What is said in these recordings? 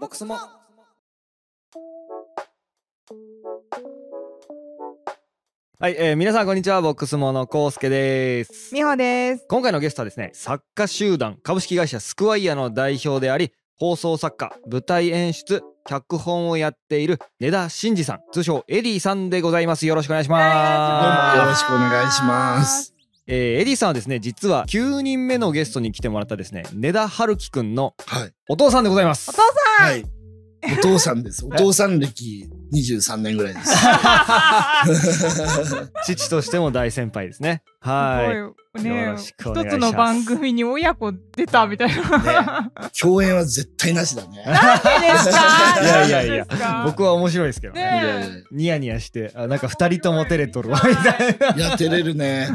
ボックスも。はい、えー、皆さんこんにちは。ボックスモのコウスケです。みほです。今回のゲストはですね作家集団株式会社スクワイヤの代表であり放送作家舞台演出脚本をやっている根田真二さん通称エディさんでございます。よろしくお願いします。ます。よろしくお願いします。えーエディさんはですね実は9人目のゲストに来てもらったですね根田春樹くんのはい。お父さんでございます。お父さん、はい。お父さんです。お父さん歴23年ぐらいです。父としても大先輩ですね。はい。すごい。ねよろしくお願いします。一つの番組に親子出たみたいな。共演は絶対なしだね。なんでですか？いやいやいや。僕は面白いですけどね。ねいやいやニヤニヤしてあなんか二人とも照れとるわみたいな。やってれるね。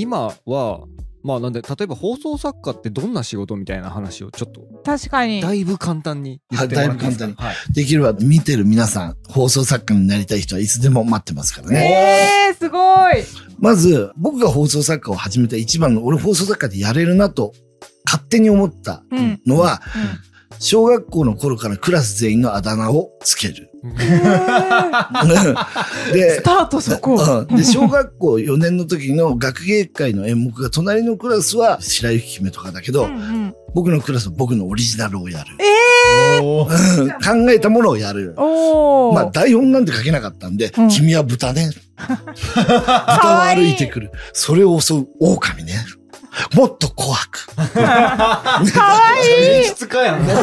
今はまあなんで例えば放送作家ってどんな仕事みたいな話をちょっと確かに。だいぶ簡単に言ってもらっていいですか？はいだはいできれば見てる皆さん、放送作家になりたい人はいつでも待ってますからね。えー、すごい。まず、僕が放送作家を始めた一番の、俺放送作家でやれるなと、勝手に思ったうん。のは、小学校の頃からクラス全員のあだ名をつける。でス、タートそこ。うんで、小学校4年の時の学芸会の演目が、隣のクラスは白雪姫とかだけど、うんうん僕のクラスは僕のオリジナルをやる。えおーうん考えたものをやる。まあ、台本なんて書けなかったんで、うん君は豚ね。豚は歩いてくる。それを襲う狼ね。もっと怖く。かわいい。演出家やんね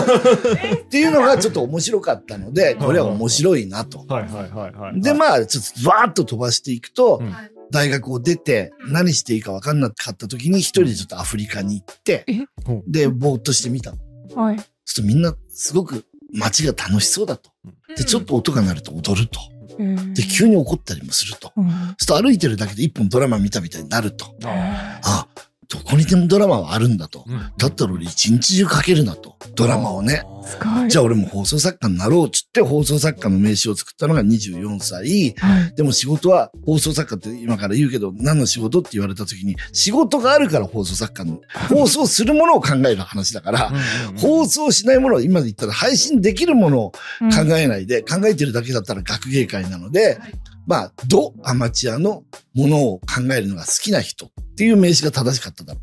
っていうのがちょっと面白かったので、これは面白いなと。はいはいはいはいで、まあ、ちょっとわーっと飛ばしていくと、うん大学を出て何していいか分かんなかった時に一人でちょっとアフリカに行って、え？で、ぼーっとしてみた。はい。そうするとみんなすごく街が楽しそうだと。で、ちょっと音が鳴ると踊ると。で、急に怒ったりもすると。うん。そうすると歩いてるだけで一本ドラマ見たみたいになると。ああ、どこにでもドラマはあるんだと。うんだったら俺一日中書けるなと。ドラマをね。じゃあ俺も放送作家になろうっつって放送作家の名刺を作ったのが24歳。はい。でも仕事は放送作家って今から言うけど何の仕事って言われた時に仕事があるから放送作家の 放送するものを考える話だから放送しないものを今で言ったら配信できるものをうん考えないで考えてるだけだったら学芸会なのでまあドアマチュアのものを考えるのが好きな人っていう名詞が正しかっただろ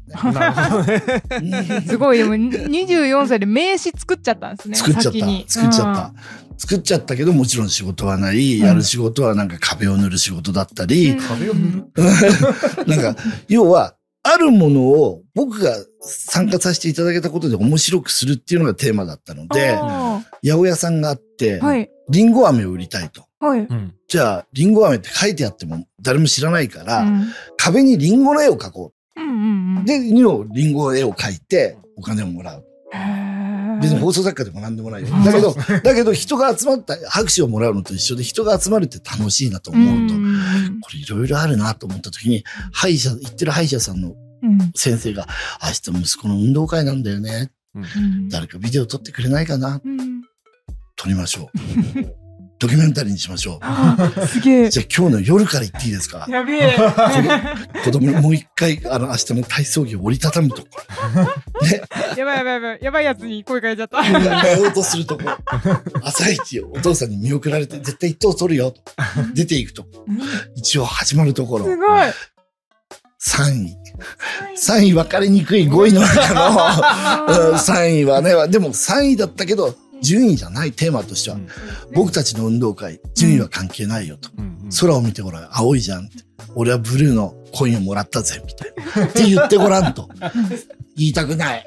うね。すごい、でも24歳で名刺作っちゃったんですね。作っちゃった。作っちゃった。作っちゃったけどもちろん仕事はない、やる仕事はなんか壁を塗る仕事だったり、うん壁を塗る？なんか、要は、あるものを僕が参加させていただけたことで面白くするっていうのがテーマだったので、あ八百屋さんがあって、ーはい。リンゴ飴を売りたいと。はい。うんじゃあ、リンゴ飴って書いてあっても誰も知らないから、うん壁にリンゴの絵を描こうんうんうう。ん。で、2のリンゴの絵を描いてお金をもらう。別に放送作家でも何でもない。だけど、だけど人が集まった、拍手をもらうのと一緒で人が集まるって楽しいなと思うと、んこれいろいろあるなと思った時に、歯医者、行ってる歯医者さんのうん先生が、明日息子の運動会なんだよね。うん誰かビデオ撮ってくれないかなうん撮りましょう。ドキュメンタリーにしましょあすげえう。。じゃあ今日の夜から行っていいですか？やべえ。子供にもう一回、あの、明日の体操着を折りたたむとこ。ね、やばいやばいやばい。やばいやつに声かけちゃった。寝ようとするとこ。朝一をお父さんに見送られて、絶対一等取るよ。と出ていくと。一応始まるところ。すごい。3位。3位分かりにくい5位の中の、うん、3位はね、でも3位だったけど、順位じゃないテーマとしては、僕たちの運動会、順位は関係ないよと。空を見てごらん、青いじゃんって。俺はブルーのコインをもらったぜ、みたいな。って言ってごらんと。言いたくない。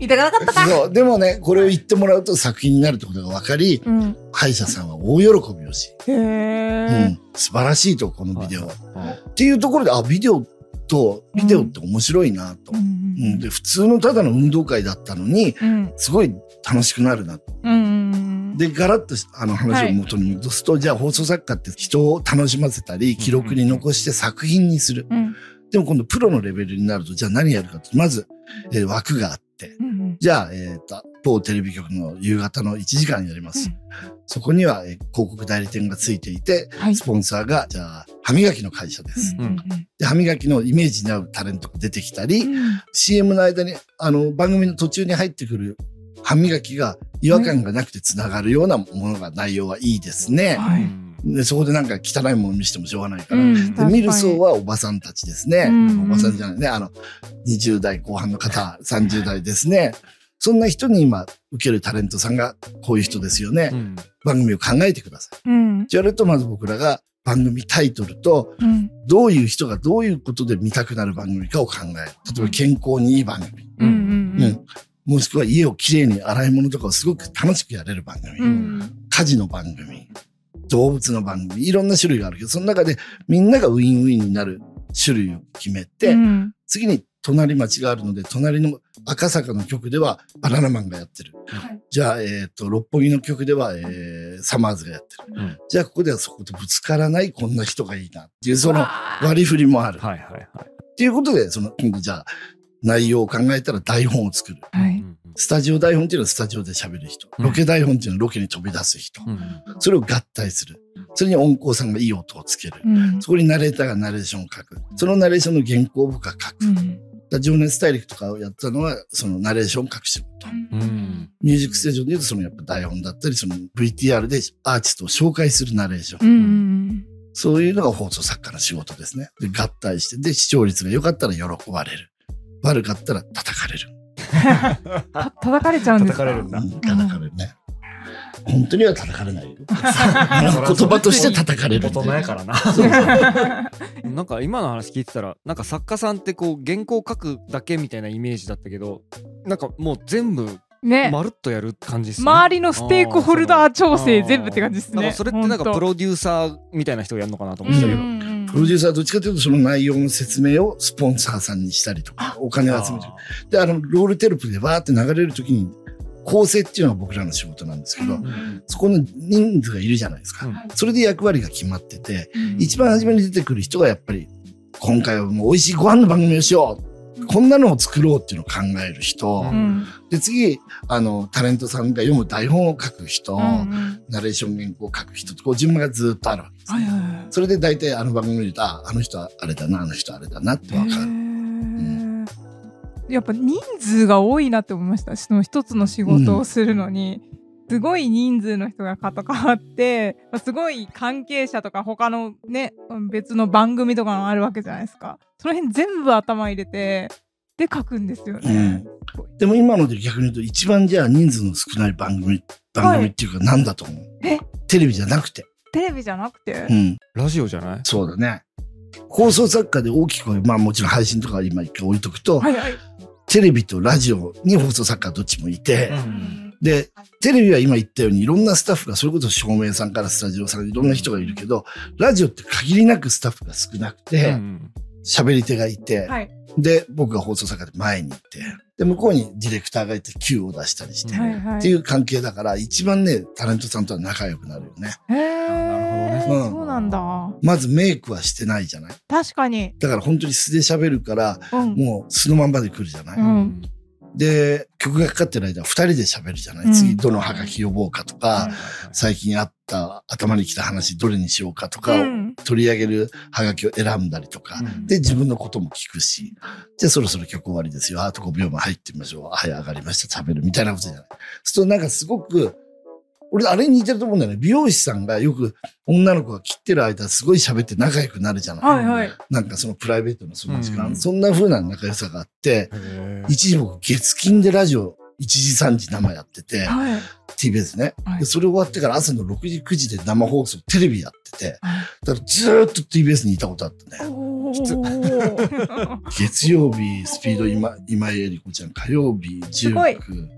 痛くなかったか。そう。でもね、これを言ってもらうと作品になるってことが分かり、うん。歯医者さんは大喜びをし、へうえ。ん、素晴らしいと、このビデオは。はいっていうところで、あ、ビデオと、ビデオって面白いなと。ううんんで普通のただの運動会だったのに、うんすごい楽しくなるなと。うん。で、ガラッとあの話を元に戻すと、じゃあ放送作家って人を楽しませたり、記録に残して作品にする。うんでも今度プロのレベルになると、じゃあ何やるかって、まず、えー枠があって、うんじゃあ、えっ、と、某テレビ局の夕方の1時間やります。うんそこには、えー広告代理店がついていて、はいスポンサーが、じゃあ、歯磨きの会社です。うんで、歯磨きのイメージに合うタレントが出てきたり、うん CM の間に、あの、番組の途中に入ってくる歯磨きが違和感がなくてつながるようなものが内容はいいですね。はい。でそこでなんか汚いもの見せてもしょうがないから。うんで見る層はおばさんたちですね。うんおばさんじゃないね。あの、20代後半の方、30代ですね。そんな人に今、受けるタレントさんがこういう人ですよね。うん番組を考えてください。うん。じゃあやるとまず僕らが番組タイトルと、うん。どういう人がどういうことで見たくなる番組かを考える。例えば健康にいい番組。うん。う。うんん。もしくは家をきれいに洗い物とかをすごく楽しくやれる番組。うん。家事の番組。動物の番組。いろんな種類があるけど、その中でみんながウィンウィンになる種類を決めて、うん次に隣町があるので、隣の赤坂の局ではバナナマンがやってる。はいじゃあ、えっ、と、六本木の局では、えー、サマーズがやってる。うんじゃあ、ここではそことぶつからないこんな人がいいなっていう、その割り振りもある。はいはいはい。っていうことで、その、今度じゃあ、内容を考えたら台本を作る。はい。うんスタジオ台本っていうのはスタジオで喋る人。うんロケ台本っていうのはロケに飛び出す人。うんそれを合体する。それに音効さんがいい音をつける。うん。そこにナレーターがナレーションを書く。そのナレーションの原稿を僕が書く。うん。だ情熱大陸とかをやったのは、そのナレーションを書く仕事。うんミュージックステージョンで言うと、そのやっぱ台本だったり、その VTR でアーティストを紹介するナレーション。うん。そういうのが放送作家の仕事ですね。で、合体して、で、視聴率が良かったら喜ばれる。悪かったら叩かれる。た 叩かれちゃうんですか？叩かれるん叩かれるね。本当には叩かれない 言葉として叩かれる大。人やからな。なんか今の話聞いてたらなんか作家さんってこう原稿書くだけみたいなイメージだったけどなんかもう全部ね。まるっとやる感じですね。周りのステークホルダー調整全部って感じですね。それってなんかプロデューサーみたいな人がやるのかなと思ってたけど。プロデューサーはどっちかというと、その内容の説明をスポンサーさんにしたりとか、お金を集めてで、あの、ロールテロップでバーって流れるときに、構成っていうのは僕らの仕事なんですけど、うん。そこの人数がいるじゃないですか。うん。それで役割が決まってて、うん。一番初めに出てくる人がやっぱり、今回はもう美味しいご飯の番組をしようこんなのを作ろうっていうのを考える人、ううん。で、次、あの、タレントさんが読む台本を書く人、うんうん。ナレーション原稿を書く人。と、こう順番がずっとあるわけです、はいはいはい。それで大体あの番組見ると、あ、あの人はあれだな、あの人はあれだなってわかる。へー。やっぱ人数が多いなって思いました。その一つの仕事をするのに、すごい人数の人が関わって、まあすごい関係者とか他のね、別の番組とかもあるわけじゃないですか。その辺全部頭入れて、で書くんですよね。でも今ので逆に言うと、一番じゃあ人数の少ない番組、番組っていうか何だと思う、え？テレビじゃなくて。テレビじゃなくて、うん。ラジオじゃない？そうだね。放送作家で大きく、まあもちろん配信とかは今一回置いとくと、はいはい。テレビとラジオに放送作家どっちもいて、うんで、テレビは今言ったようにいろんなスタッフが、それこそ照明さんからスタジオさんいろんな人がいるけど、ラジオって限りなくスタッフが少なくうて、ん喋、り手がいて、はい。で、僕が放送作家で前に行って、で、向こうにディレクターがいて Q を出したりして、はいはい。っていう関係だから、一番ね、タレントさんとは仲良くなるよね。へなるほどーねうんそうなんだ。まずメイクはしてないじゃない確かに。だから本当に素で喋るから、うん。もう素のまんまで来るじゃない、うんで、曲がかかってる間、二人で喋るじゃない、うん次、どのハガキ呼ぼうかとか、はいはい最近あった、頭に来た話、どれにしようかとかをうん取り上げるハガキを選んだりとか、うんで、自分のことも聞くし、じゃあそろそろ曲終わりですよ。あと5秒前入ってみましょう。はい、上がりました。食べるみたいなことじゃない。そうするとなんかすごく、俺、あれに似てると思うんだよね。美容師さんがよく女の子が切ってる間すごい喋って仲良くなるじゃない。はいはい。なんかそのプライベートのその時間、うんそんな風な仲良さがあって、一時僕月金でラジオ1時3時生やってて、はい。TBS ね、はいで。それ終わってから朝の6時9時で生放送テレビやってて、はいだからずーっと TBS にいたことあったね。おきつー月曜日、スピード今、今井絵理子ちゃん、火曜日、ジュク、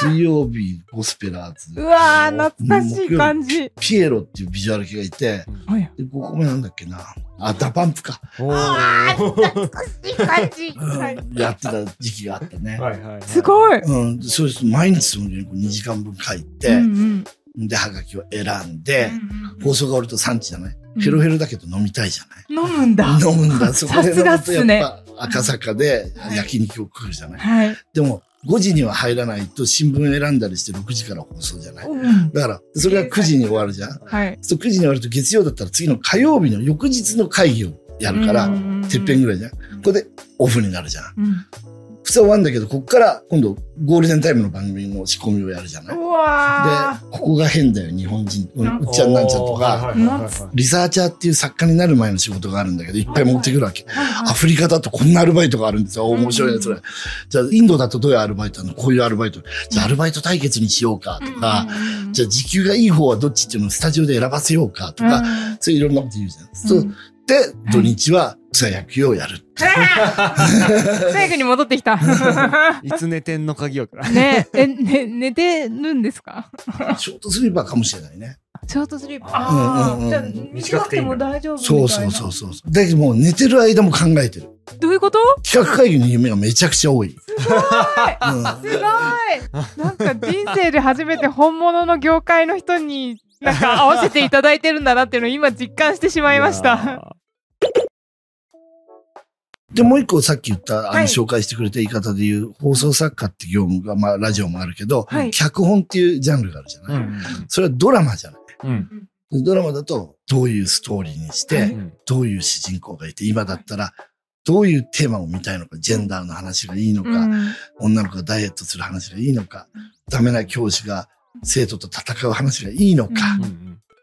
水曜日、ゴスペラーズう、わー、懐かしい感じ。ピエロっていうビジュアル系がいて、はい。で、ここもなんだっけな。あ、 DA PUMP か。あー懐かしい感じ。うんはい。やってた時期があったね。はいはいはいすごい。うん、そうです。毎日そのようにこう2時間分書いて、うんうんで、ハガキを選んで、うん放送が終わると3時じゃない、うんヘロヘロだけど飲みたいじゃない、飲むんだ。飲むんだ。そこで飲むとやっぱ赤坂で焼肉を食うじゃない、はい。でも、5時には入らないと新聞選んだりして6時から放送じゃない？うんだから、それが9時に終わるじゃん？はい。そう9時に終わると月曜だったら次の火曜日の翌日の会議をやるから、うんてっぺんぐらいじゃん？ここでオフになるじゃん。うん普普通は終わるんだけど、こっから今度ゴールデンタイムの番組の仕込みをやるじゃない？で、ここが変だよ、日本人。うっちゃんなんちゃんとか、リサーチャーっていう作家になる前の仕事があるんだけど、いっぱい持ってくるわけ。アフリカだとこんなアルバイトがあるんですよ。面白いね、それ。じゃあ、インドだとどういうアルバイト？なのこういうアルバイト。じゃあ、アルバイト対決にしようかとか、うんじゃあ、時給がいい方はどっちっていうのをスタジオで選ばせようかとか、うんそういういろんなこと言うじゃん。うそうんで、土日は草野球をやる。最後に戻ってきた。いつ寝てんの鍵よから。ねえ、ね、寝てるんですか？ショートスリーパーかもしれないね。ショートスリーパー。うんうんうんじゃあ、短くても大丈夫みたいな。そうそうそうそう。だけどもう寝てる間も考えてる。どういうこと？企画会議の夢がめちゃくちゃ多い。うんすごいなんか人生で初めて本物の業界の人になんか合わせていただいてるんだなっていうのを今実感してしまいました。で、もう一個さっき言った、あの、はい紹介してくれた言い方で言う、放送作家って業務が、まあ、ラジオもあるけど、はい。脚本っていうジャンルがあるじゃない、うんそれはドラマじゃない。うん。ドラマだと、どういうストーリーにして、どういう主人公がいて、今だったら、どういうテーマを見たいのか、ジェンダーの話がいいのか、うん。女の子がダイエットする話がいいのか、ダメな教師が生徒と戦う話がいいのか、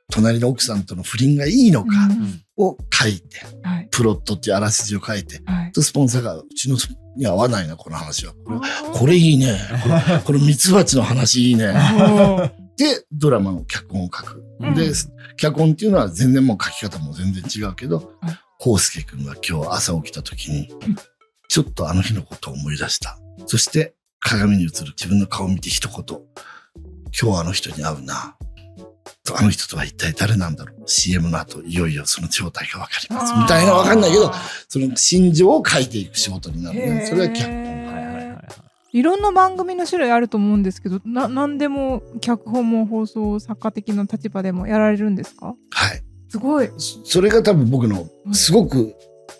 隣の奥さんとの不倫がいいのかを書いて、はいプロットっていうあらすじを書いて、はいとスポンサーが、うちのに合わないな、この話は。これこれいいね。これミツバチの話いいね。で、ドラマの脚本を書く。うんで、脚本っていうのは全然もう書き方も全然違うけどはい、コウスケ君が今日朝起きた時に、ちょっとあの日のことを思い出した。そして、鏡に映る自分の顔を見て一言、今日あの人に会うな。あの人とは一体誰なんだろう ?CM の後、いよいよその正体がわかります。みたいなわかんないけど、その心情を書いていく仕事になるね。それは脚本。はいはいはいはいいろんな番組の種類あると思うんですけど、な、なんでも脚本も放送作家的な立場でもやられるんですか？はい。すごい。そそれが多分僕のすごく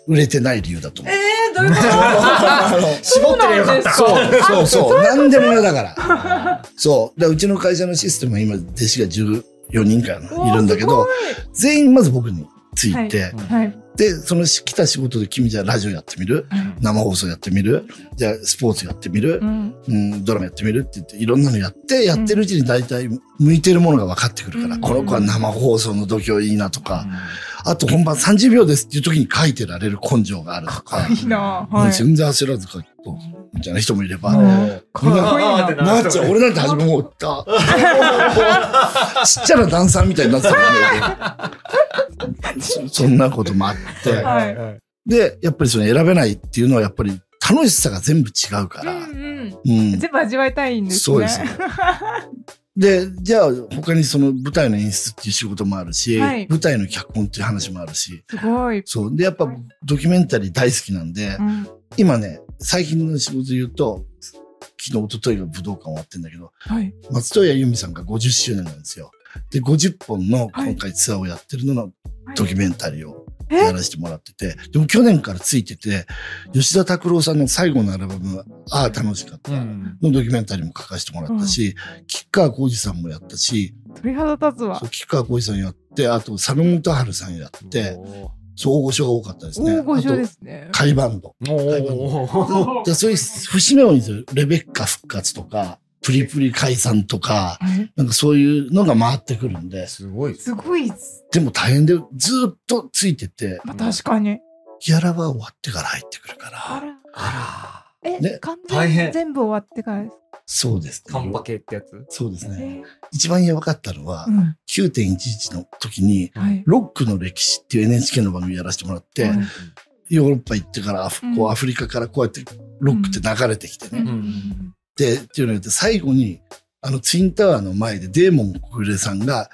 売れてない理由だと思う。えー、どういうこ 絞ってよかったそう、そう、そう。何でも嫌だから。そう。でうちの会社のシステムは今、弟子が14人かないるんだけど、全員まず僕について、うんはい。で、その来た仕事で君じゃあラジオやってみる？生放送やってみる？じゃあスポーツやってみる？う、ん。うん、ドラマやってみる？って言っていろんなのやって、やってるうちに大体向いてるものが分かってくるから、うん。この子は生放送の度胸いいなとか、あと本番30秒ですっていう時に書いてられる根性があるとか、いいなはい。全然焦らず書くと、みたいな人もいれば、うんかっこな。なっちゃう。俺なんて初めもうった。ちっちゃなダンサーみたいになってたもんね。そそんなこともあって。はいはいで、やっぱりその選べないっていうのはやっぱり楽しさが全部違うから。うんうん。うん。全部味わいたいんですね。そうですね。で、じゃあ他にその舞台の演出っていう仕事もあるし、はい舞台の脚本っていう話もあるし、すごい。そう。で、やっぱドキュメンタリー大好きなんで、うん今ね、最近の仕事で言うと、昨日、一昨日が武道館終わってんだけど、はい。松任谷由実さんが50周年なんですよ。で、50本の今回ツアーをやってるののドキュメンタリーをやらせてもらってて、でも去年からついてて、吉田拓郎さんの最後のアルバム、ああ楽しかった、うんのドキュメンタリーも書かせてもらったし、吉川浩司さんもやったし、鳥肌立つわ。吉川浩司さんやって、あと佐野元春さんやって、おそう大御所が多かったですね。大御所であすねと。。カイバンド。ーおーでそういう節目を見せる、レベッカ復活とか、プリプリ解散とか、はいなんかそういうのが回ってくるんで、すごいすごいっす。でも大変で、ずーっとついてて、まあ確かに。ギャラは終わってから入ってくるかあら。ら。あえ、ね完大変全に全部終わってからですそうですらカンパね。系ってやつそうですね。ね。一番やばかったのはう、ん。9.11の時に、はい。ロックの歴史っていう NHK の番組やらせてもらって、はいヨーロッパ行ってからアフ、うんこうアフリカからこうやってロックって流れてきてね。うんんで、っていうのって最後に、あのツインタワーの前でデーモン小暮さんが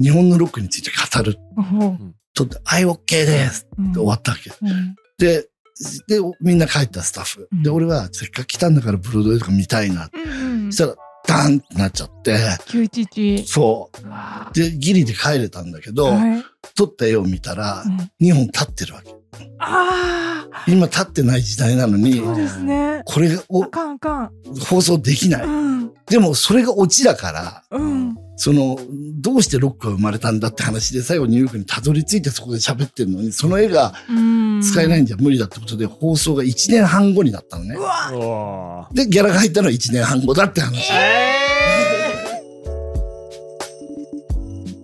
日本のロックについて語るおーとって、はい、OK ですうんって終わったわけ。うんで、で、みんな帰ったスタッフ。で、うん俺はせっかく来たんだからブロードウェイとか見たいな。うんうんそしたら、ダンってなっちゃって、911。そう。はで、ギリで帰れたんだけど、い。撮った絵を見たらう、ん2本立ってるわけ。ああ、今立ってない時代なのに、そうですね。これをあかんあかん。放送できない。うん。でも、それがオチだから、うん。その、どうしてロックが生まれたんだって話で、最後ニューヨークにたどり着いてそこで喋ってるのに、その絵がうん使えないんじゃ無理だってことで、放送が1年半後になったのねで、ギャラが入ったのは1年半後だって話。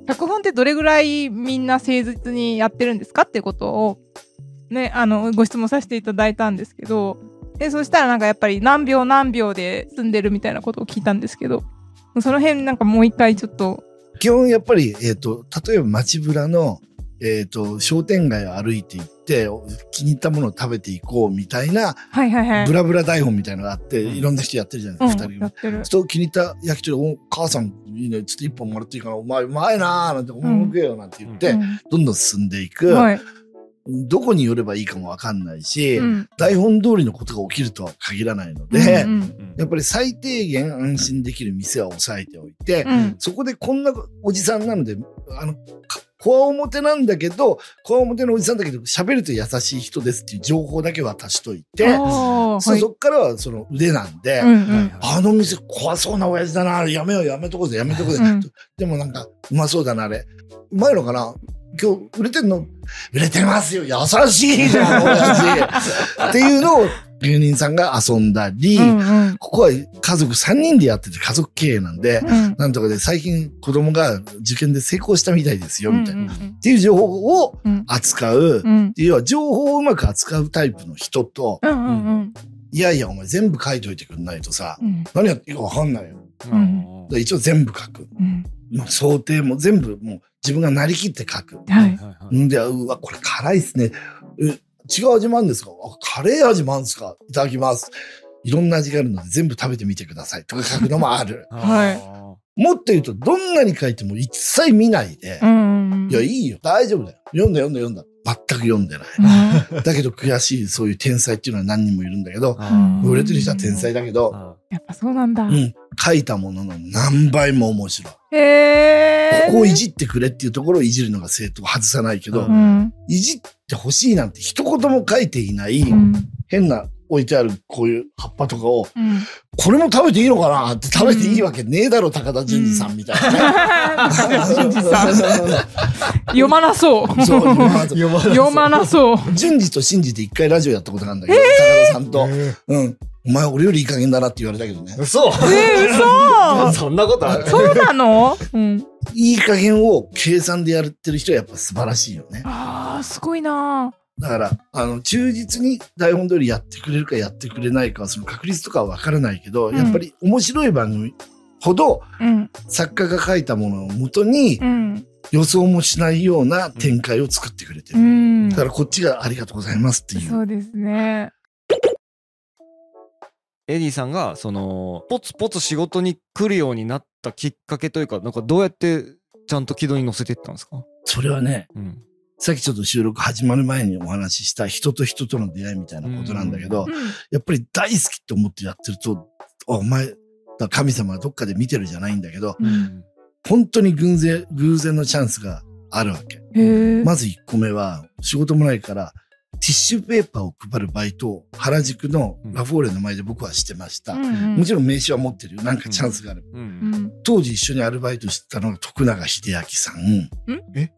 脚本ってどれぐらいみんな誠実にやってるんですかってことをねあのご質問させていただいたんですけどでそしたらなんかやっぱり何秒何秒で済んでるみたいなことを聞いたんですけどその辺なんかもう一回ちょっと。基本やっぱり、えっ、と、例えば街ぶらの、えっ、と、商店街を歩いていって、気に入ったものを食べていこうみたいな、はいはいはい。ブラブラ台本みたいなのがあって、うん。いろんな人やってるじゃないですか、二人うん、やってる。そう気に入った焼き鳥、お母さんいいね、ちょっと一本もらっていいかな、お前うまいなーなんて、お前も食えよなんて言って、うん。どんどん進んでいく、はい、どこに寄ればいいかもわかんないし、うん。台本通りのことが起きるとは限らないので、うんうん。やっぱり最低限安心できる店は抑えておいて、うん。そこでこんなおじさんなので、あの、かこわ表なんだけど、こわ表のおじさんだけど、喋ると優しい人ですっていう情報だけ渡しといて、そっからはその腕なんで、うんうん。あの店怖そうな親父だな、やめようやめとこうぜ、やめとこうぜ。うん。でもなんか、うまそうだな、あれ。うまいのかな？今日売れてんの？売れてますよ。優しいじゃん、親父 っていうのを芸人さんが遊んだり、うんうん。ここは家族3人でやってて家族経営なんで、うん。なんとかで最近子供が受験で成功したみたいですよ、みたいな。うんっていう情報をうん。扱う。うん。要は情報をうまく扱うタイプの人と、うんうんうん。いやいやお前全部書いといてくんないとさ、うん。何やっていいかわかんないよ。うん。で一応全部書く。うん。想定も全部もう自分がなりきって書く。はいんで、うわ、これ辛いっすね。え、違う味もあるんですか？あカレー味もあるんですか？いただきます。いろんな味があるので全部食べてみてください。とか書くのもある。はいもっと言うと、どんなに書いても一切見ないで、うんうんいや、いいよ。大丈夫だよ。読んだ読んだ読んだ。全く読んでない。うん だけど悔しい、そういう天才っていうのは何人もいるんだけど、うん売れてる人は天才だけど、やっぱそうなんだ。うん、書いたものの何倍も面白い。へえ。ここをいじってくれっていうところをいじるのが正当外さないけど、うん。いじってほしいなんて一言も書いていない、うん。変な置いてあるこういう葉っぱとかを、うん。これも食べていいのかな？って食べていいわけねえだろ、高田純次さんみたいなね。新次さん。読まなそう。そう、読まなそう。順次と信じて一回ラジオやったことがあるんだけど、高田さんと、うん。お前俺よりいい加減だなって言われたけどね。嘘えー、嘘そんなことある？そうなの？うん。いい加減を計算でやってる人はやっぱ素晴らしいよね。ああ、すごいなだから、あの、忠実に台本通りやってくれるかやってくれないかは、その確率とかはわからないけど、うんやっぱり面白い番組ほどうん。作家が書いたものをもとにうん。予想もしないような展開を作ってくれてうる。んだ。からこっちがありがとうございますっていう。そうですね。エディさんがそのポツポツ仕事に来るようになったきっかけというかなんかどうやってちゃんと軌道に乗せていったんですか、それはね、うん、さっきちょっと収録始まる前にお話しした人と人との出会いみたいなことなんだけど、うん。やっぱり大好きって思ってやってると、あお前、神様はどっかで見てるじゃないんだけど、うん。本当に偶然、偶然のチャンスがあるわけ。まず1個目は、仕事もないから、ティッシュペーパーを配るバイトを原宿のラフォーレの前で僕はしてました。うんもちろん名刺は持ってるよ。なんかチャンスがある。ううんん。当時一緒にアルバイトしてたのが徳永秀明さん。え？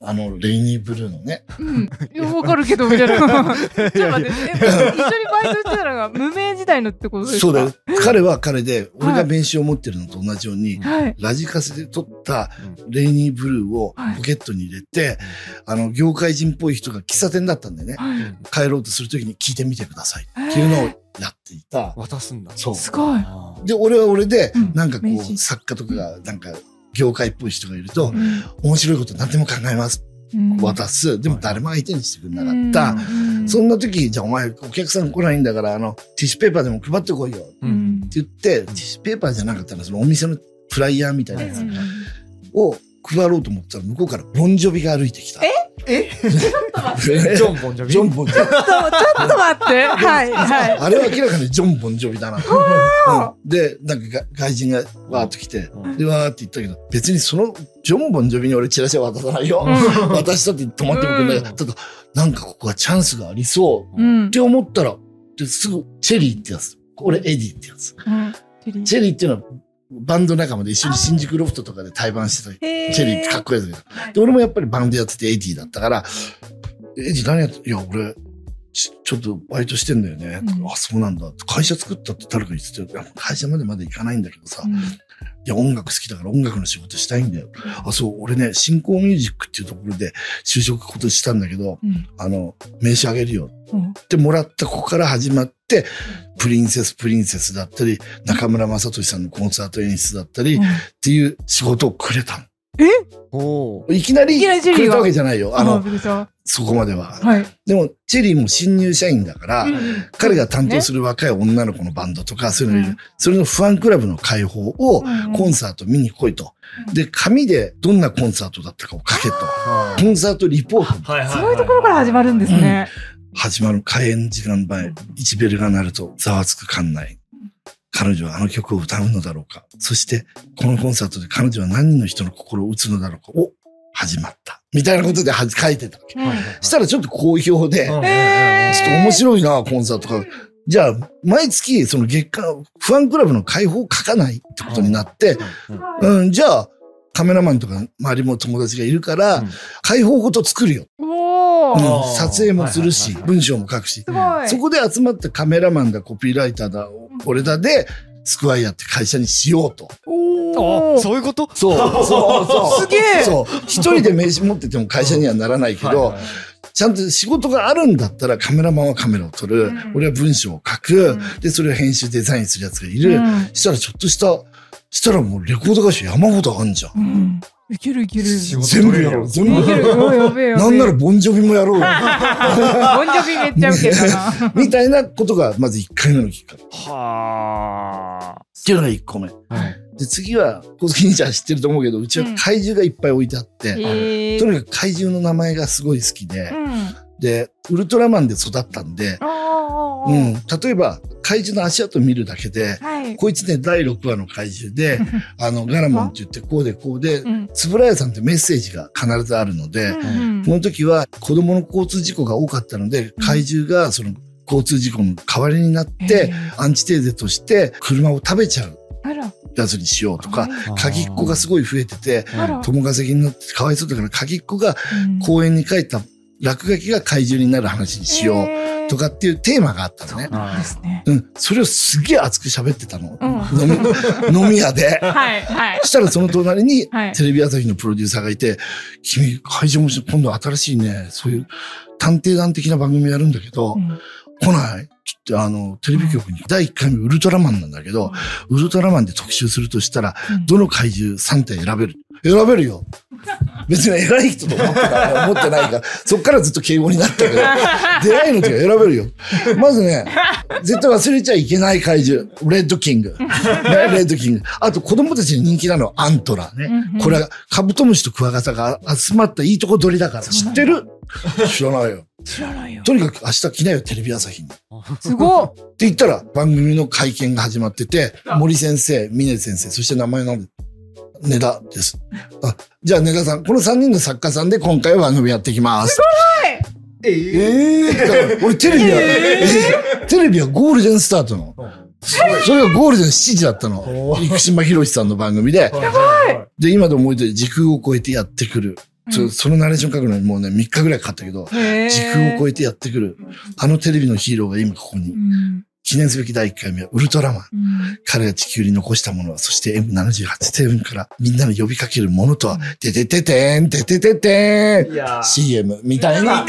あの、レイニーブルーのね。うん。いや、わかるけど、みたいな。ちょっと待って、え一緒にバイトしてたのが無名時代のってことですか？そうだよ。彼は彼で、俺が名刺を持ってるのと同じように、はい。ラジカセで撮ったレイニーブルーをポケットに入れて、あの、業界人っぽい人が喫茶店だったんでね、はい。帰ろうとするときに聞いてみてくださいっていうのをやっていた。渡すんだそう。すごい。で、俺は俺でうん、なんかこう、作家とかが、なんか、業界っぽい人がいると、うん面白いこと何でも考えます。うん渡す。でも誰も相手にしてくれなかった。うんそんな時、じゃあお前、お客さん来ないんだから、あの、ティッシュペーパーでも配ってこいよ。って言って、ティッシュペーパーじゃなかったら、そのお店のフライヤーみたいなやつうんを配ろうと思ったら、向こうからボンジョビが歩いてきた。え？え？ジ ジョン・ボンジョビジョン・ボンジョビ。ちょっと、ちょっと待って。はい、はい。あれは明らかにジョン・ボンジョビだな。うんで、なんかが外人がわーっと来て、うんで、わーって言ったけど、別にそのジョン・ボンジョビに俺チラシは渡さないよ。渡したって止まってもくんない。うんただ、なんかここはチャンスがありそう。うんっ。て思ったら、ですぐ、チェリーってやつ。これエディってやつ。うんチェリーチェリーっていうのは、バンド仲間で一緒に新宿ロフトとかで対バンしてたチェリーってかっこいいやつがで、俺もやっぱりバンドやっててエディだったから、エディ何やっていや、俺、ちちょっとバイトしてんだよね。うん。あ、そうなんだ。会社作ったって誰か言ってたよ。会社までまで行かないんだけどさ、いうん。や、音楽好きだから音楽の仕事したいんだよ。あ、そう、俺ね、シンコーミュージックっていうところで就職今年したんだけど、うん。あの、名刺あげるよ。うん。ってもらったとこから始まって、プリンセスプリンセスだったり、中村雅俊さんのコンサート演出だったり、っていう仕事をくれたおの。いきなりいきなりチェリーがくれたわけじゃないよ。ああの、そこまでは。はい。でも、チェリーも新入社員だから、うん彼が担当する若い女の子のバンドとか、そういうのいる、うんそれのファンクラブの開放をうんコンサート見に来いと。うんで、紙でどんなコンサートだったかを書けと。コンサートリポートはいはいそういうところから始まるんですね。始まる開演時間前、1ベルが鳴るとざわつく館内。彼女はあの曲を歌うのだろうか。そして、このコンサートで彼女は何人の人の心を打つのだろうか。お、始まった。みたいなことではじ書いてたわけ。うんしたらちょっと好評で、ちょっと面白いな、コンサートか。じゃあ、毎月、その月間、ファンクラブの開放を書かないってことになって、うん、じゃあ、カメラマンとか周りも友達がいるから、うん開放ごと作るよ。おーうん撮影もするし、はいはいはい文章も書くし。そこで集まったカメラマンだ、コピーライターだ、俺だで、スクワイヤーって会社にしようと。おそういうこと？そう、そう、そう。すげえそう。一人で名刺持ってても会社にはならないけど、ちゃんと仕事があるんだったらカメラマンはカメラを撮る。うん俺は文章を書く。うんで、それを編集デザインするやつがいる。うんしたらちょっとした、したらもうレコード会社山ほどあんじゃん。うん。いけるいける。全部やろう、全部。やろう。おいやべえやべえ。なんならボンジョビもやろうよ。ボンジョビめっちゃウケたな。みたいなことがまず1回目のきっかけ。っはていうのが1個目。あ。はい。で、次は、小杉兄ちゃん知ってると思うけど、うちは怪獣がいっぱい置いてあって、へえ。とにかく怪獣の名前がすごい好きで、うん。で、ウルトラマンで育ったんで、あーうん、例えば、怪獣の足跡見るだけで、はい。こいつね、第6話の怪獣で、あの、ガラモンって言って、こうでこうでう、ん。つぶらやさんってメッセージが必ずあるので、うんこの時は子供の交通事故が多かったので、怪獣がその交通事故の代わりになって、アンチテーゼとして車を食べちゃうあら。やつにしようとか、はい鍵っ子がすごい増えてて。友稼ぎになってかわいそうだから鍵っ子がうん公園に帰った落書きが怪獣になる話にしようとかっていうテーマがあったのね。そうん。それをすげえ熱く喋ってたの。うん。飲み 飲み屋で。はい、はい。そしたらその隣にはいテレビ朝日のプロデューサーがいて、君、会場もし今度新しいね、そういう探偵団的な番組やるんだけど、うん来ない？ちょっとあの、テレビ局に第1回目ウルトラマンなんだけど、ウルトラマンで特集するとしたら、うんどの怪獣3体選べる？選べるよ。別に偉い人と思ってない、思ってないから、そっからずっと敬語になったけど、出会いの時は選べるよ。まずね、絶対忘れちゃいけない怪獣。レッドキング。ね、レッドキング。あと子供たちに人気なのはアントラね。これはカブトムシとクワガタが集まったいいとこ取りだから。知ってる？知らないよ。知らないよ。とにかく明日来なよ、テレビ朝日に。っ てすごっ。言ったら番組の会見が始まってて、森先生、峰先生、そして名前なんで、根田です。あ、じゃあ根田さん、この3人の作家さんで今回は番組やっていきます。えええだから俺テレビは、えテレビはゴールデンスタートの。それがゴールデン7時だったのお。生島博さんの番組で。ばで、今でも覚えてる時空を超えてやってくる。そうんそのナレーション書くのにもうね、3日ぐらいかかったけど、時空を超えてやってくる。あのテレビのヒーローが今ここにう。ん記念すべき第1回目はウルトラマン。うん彼が地球に残したものは、そして M78 成分からみんなの呼びかけるものとは、ててててん、ててててん、CM みたいな。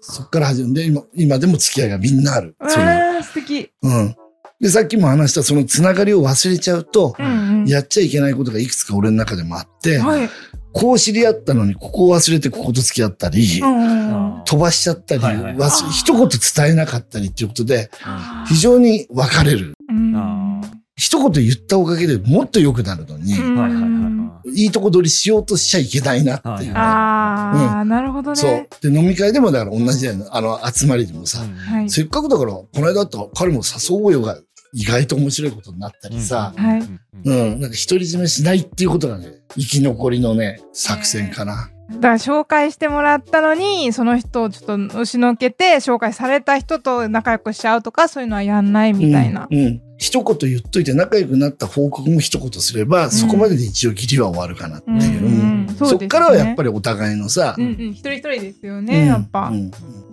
そっから始まるんで、今、今でも付き合いがみんなある。あー素敵。うん。で、さっきも話したそのつながりを忘れちゃうと、うんうん。やっちゃいけないことがいくつか俺の中でもあって、はい。こう知り合ったのに、ここを忘れてここと付き合ったり、うんうんうん飛ばしちゃったり、はいはい忘れ一言伝えなかったりっていうことで、あ非常に分かれる。うんあ一言言ったおかげでもっと良くなるのに、いはいとこ取りしようとしちゃいけないなっていうね。ああ、なるほどね。そう。で、飲み会でもだから同じだよね。あの、集まりでもさ、はい。せっかくだから、この間だったら彼も誘おうよが意外と面白いことになったりさ、はいうん、なんか独り占めしないっていうことがね、生き残りのね、作戦かな。だから紹介してもらったのに、その人をちょっと押しのけて、紹介された人と仲良くしちゃうとか、そういうのはやんないみたいな。うん。うん一言言っといて仲良くなった報告も一言すれば、そこまでで一応義理は終わるかなっていう。うんうんうん。そうですね。そっからはやっぱりお互いのさ、うんうん、一人一人ですよね、やっぱ。うん。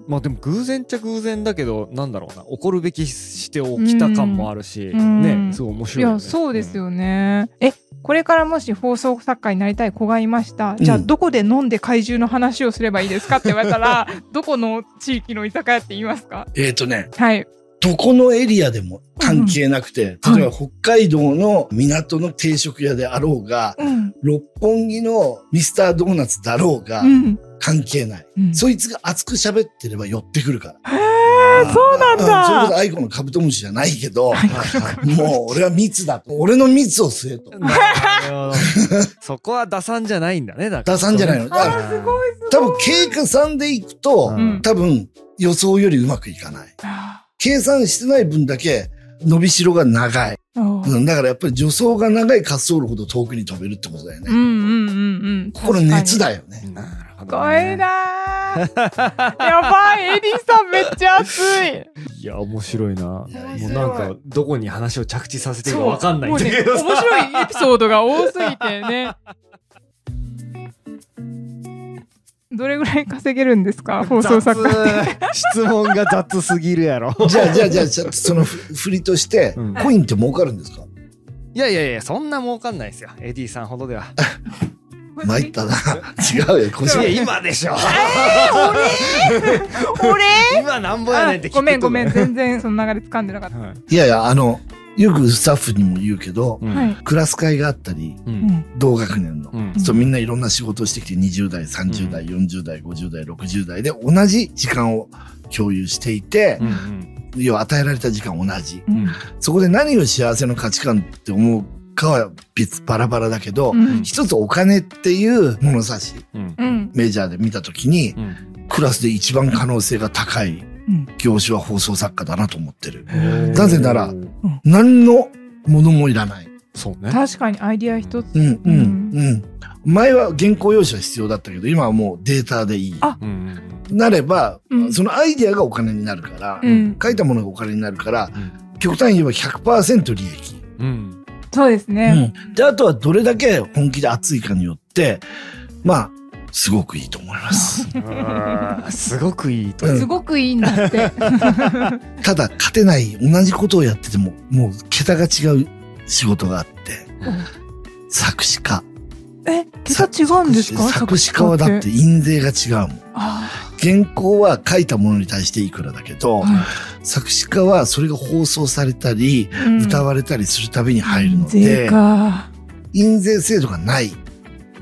まあでも偶然っちゃ偶然だけどなんだろうな。起こるべきして起きた感もあるし、うん。ねすごい面い白いよね。や、そうですよね。え、これからもし放送作家になりたい子がいました。じゃあ、うんどこで飲んで怪獣の話をすればいいですかって言われたら、どこの地域の居酒屋って言いますか？えっ、とね、はい。どこのエリアでも関係なくて、うん例えば北海道の港の定食屋であろうが、うん。六本木のミスタードーナツだろうが、うん。関係ない。うんそいつが熱く喋ってれば寄ってくるから。へー、そうなんうんそれこそだ。アイコのカブトムシじゃないけど、もう俺は蜜だと。俺の蜜を吸えと。なるほど そこは打算じゃないんだねだから打算じゃないの。あだからー、すごいすごい。多分計画算でいくと、うん多分予想よりうまくいかない。あ計算してない分だけ伸びしろが長い。うん、だからやっぱり助走が長い滑走路ほど遠くに飛べるってことだよね。うんうんうんうん。これ熱だ。だよね。なるほど、すごいなー。やばい、エディさんめっちゃ熱い。いや面白いなもうなんかどこに話を着地させていいかわかんないんだけどさ面白いエピソードが多すぎてね。どれぐらい稼げるんですか？放送作家って。雑質問が雑すぎるやろ。じゃあ、じゃあ、じゃあ、じゃあそのふ振りとして、うん。コインって儲かるんですか？いやいやいやそんな儲かんないですよ。エディさんほどでは。参ったな。違うよ、腰今でしょ。俺？今なんぼやねんって聞くとごめんごめん、全然その流れ掴んでなかった。はい。いやいや、あの、よくスタッフにも言うけど、うんはい。クラス会があったり、ううんん。同学年の。うんそうみんないろんな仕事をしてきて20代、30代、40代、50代、60代で同じ時間を共有していてう、ん要は与えられた時間同じ。うんそこで何を幸せの価値観って思うかは別バラバラだけど、うん一つお金っていう物差し、うんうん。メジャーで見たときに、うんクラスで一番可能性が高いうん業種は放送作家だなと思ってる。うんなぜなら何のものもいらない。そうね確かにアイディア一つ。うん、うん、ううん。前は原稿用紙は必要だったけど、今はもうデータでいい。あうんなれば、うんそのアイディアがお金になるから、うん。書いたものがお金になるから、うん極端に言えば100%利益。うんそうですね。うん。で、あとはどれだけ本気で熱いかによって、まあ、すごくいいと思います。うんすごくいいとうんすごくいいんだって。ただ、勝てない、同じことをやってても、もう桁が違う仕事があって、作詞家。え、桁違うんですか？作詞家はだって印税が違うもん。あ原稿は書いたものに対していくらだけど、ーは作詞家はそれが放送されたり、いうん歌われたりするたびに入るの税で、か。印税制度がない。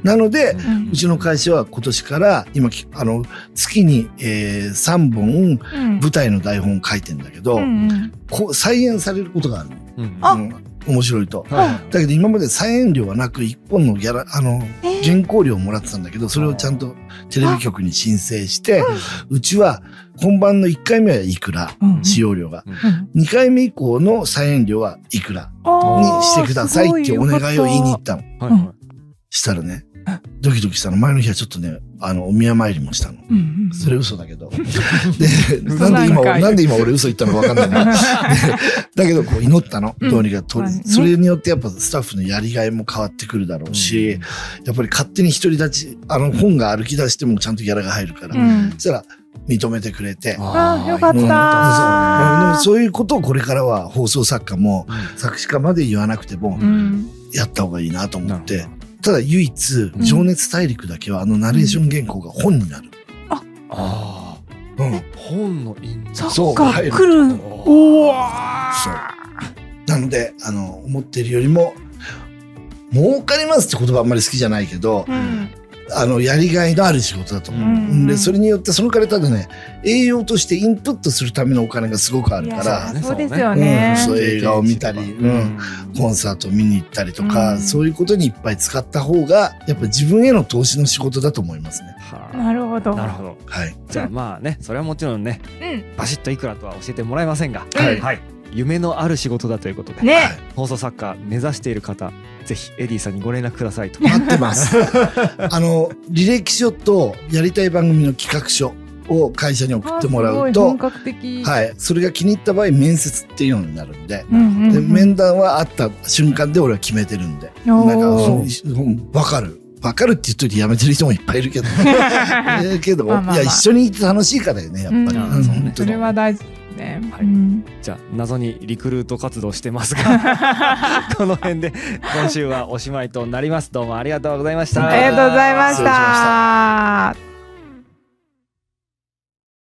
なので、うん。うちの会社は今年から、今、きあの、月に、えー、3本うん。舞台の台本を書いてんだけど、うんうん。こう再演されることがあるの。うん。あ。うん面白いと。はい。だけど今まで再演料はなく、1本のギャラ、あの、えー。原稿料をもらってたんだけど、それをちゃんとテレビ局に申請して、うちは本番の1回目はいくら、うん。使用料が。うん。2回目以降の再演料はいくらにしてくださいっていうお願いを言いに行ったの。はいはい。したらね、ドキドキしたの。前の日はちょっとね、あの、お宮参りもしたの。うんうんそれ嘘だけど。で、嘘なんで今、なんで今俺嘘言ったのかわかんないな。でだけど、こう祈ったの。うんどうにか取るまあね。それによってやっぱスタッフのやりがいも変わってくるだろうし、やっぱり勝手に独り立ち、あの、本が歩き出してもちゃんとギャラが入るから。うんそしたら、認めてくれて。あーよかったうんそうあーでもそういうことをこれからは放送作家もうん作詞家まで言わなくてもうんやった方がいいなと思って、ただ唯一、うん情熱大陸だけはあのナレーション原稿が本になる。どあうん。あ本の印そそうっか、来る。おわそう。なので、あの、思ってるよりも、儲かりますって言葉あんまり好きじゃないけど、うんあの、やりがいのある仕事だと思う。うん。で、それによって、そのからただね、栄養としてインプットするためのお金がすごくあるから、ねそうですよね。うん。そう映画を見たりうん。コンサートを見に行ったりとか、うん。そういうことにいっぱい使った方が、やっぱ自分への投資の仕事だと思いますね。はあ。なるほど。なるほど。はい。じゃあまあねそれはもちろんねうん。バシッといくらとは教えてもらえませんが、はい。はい、夢のある仕事だということで、ね。はい。放送作家目指している方ぜひエディさんにご連絡くださいと。待ってます。あの、履歴書とやりたい番組の企画書、を会社に送ってもらあすごいうと本、格的。はい、それが気に入った場合面接っていうのになるんで、うんうんうん。で面談はあった瞬間で俺は決めてるんで、なんかそううんわかる。わかるって言っといてやめてる人もいっぱいいるけど、えーけど、まあまあまあ。いや、一緒にいて楽しいからよね、やっぱり。うんうんそれは大事ね。はい。うん。じゃあ謎にリクルート活動してますが この辺で今週はおしまいとなります。どうもありがとうございました。ありがとうございました。